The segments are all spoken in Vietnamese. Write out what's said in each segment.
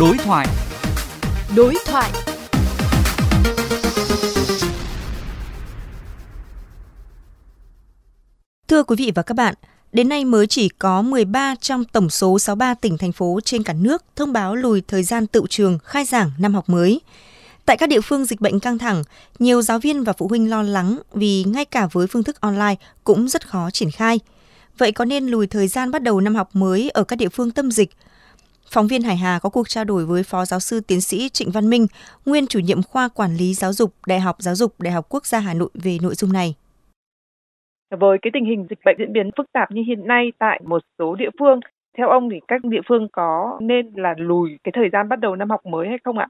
Đối thoại. Đối thoại. Thưa quý vị và các bạn, đến nay mới chỉ có 13 trong tổng số 63 tỉnh thành phố trên cả nước thông báo lùi thời gian tự trường khai giảng năm học mới. Tại các địa phương dịch bệnh căng thẳng, nhiều giáo viên và phụ huynh lo lắng vì ngay cả với phương thức online cũng rất khó triển khai. Vậy có nên lùi thời gian bắt đầu năm học mới ở các địa phương tâm dịch? Phóng viên Hải Hà có cuộc trao đổi với Phó Giáo sư Tiến sĩ Trịnh Văn Minh, nguyên chủ nhiệm khoa quản lý giáo dục Đại học Giáo dục Đại học Quốc gia Hà Nội về nội dung này. Với cái tình hình dịch bệnh diễn biến phức tạp như hiện nay tại một số địa phương, theo ông thì các địa phương có nên là lùi cái thời gian bắt đầu năm học mới hay không ạ?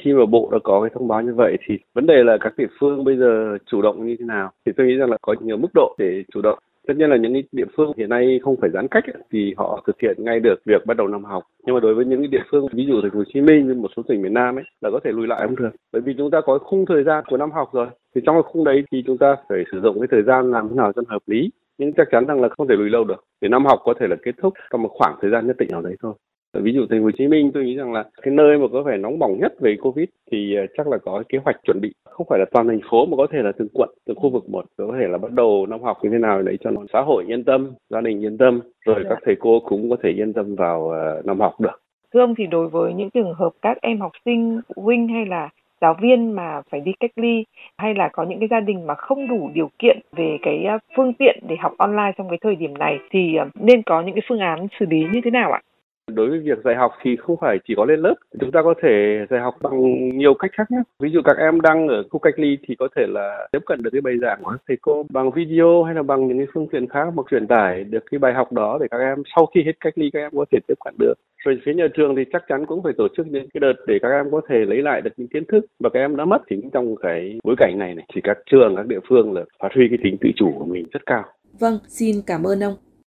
khi mà bộ đã có cái thông báo như vậy thì vấn đề là các địa phương bây giờ chủ động như thế nào thì tôi nghĩ rằng là có nhiều mức độ để chủ động tất nhiên là những địa phương hiện nay không phải giãn cách thì họ thực hiện ngay được việc bắt đầu năm học. Nhưng mà đối với những địa phương, ví dụ thành phố Hồ Chí Minh như một số tỉnh miền Nam ấy, là có thể lùi lại không được. Bởi vì chúng ta có khung thời gian của năm học rồi. Thì trong cái khung đấy thì chúng ta phải sử dụng cái thời gian làm thế nào cho hợp lý. Nhưng chắc chắn rằng là không thể lùi lâu được. Để năm học có thể là kết thúc trong một khoảng thời gian nhất định nào đấy thôi ví dụ thành phố Hồ Chí Minh tôi nghĩ rằng là cái nơi mà có vẻ nóng bỏng nhất về Covid thì ờ, chắc là có kế hoạch chuẩn bị không phải là toàn thành phố mà có thể là từng quận từng khu vực một có thể là bắt đầu năm học như thế nào để cho xã hội yên tâm gia đình yên tâm rồi dạ. các thầy cô cũng có thể yên tâm vào uh, năm học được thưa ông thì đối với những trường hợp các em học sinh phụ huynh hay là giáo viên mà phải đi cách ly hay là có những cái gia đình mà không đủ điều kiện về cái ờ, phương tiện để học online trong cái thời điểm này thì nên có những cái phương án xử lý như thế nào ạ? Đối với việc dạy học thì không phải chỉ có lên lớp, chúng ta có thể dạy học bằng nhiều cách khác nhé. Ví dụ các em đang ở khu cách ly thì có thể là tiếp cận được cái bài giảng của thầy cô bằng video hay là bằng những cái phương tiện khác hoặc truyền tải được cái bài học đó để các em sau khi hết cách ly các em có thể tiếp cận được. Rồi phía nhà trường thì chắc chắn cũng phải tổ chức những cái đợt để các em có thể lấy lại được những kiến thức mà các em đã mất chính trong cái bối cảnh này này thì các trường các địa phương là phát huy cái tính tự chủ của mình rất cao. Vâng, xin cảm ơn ông.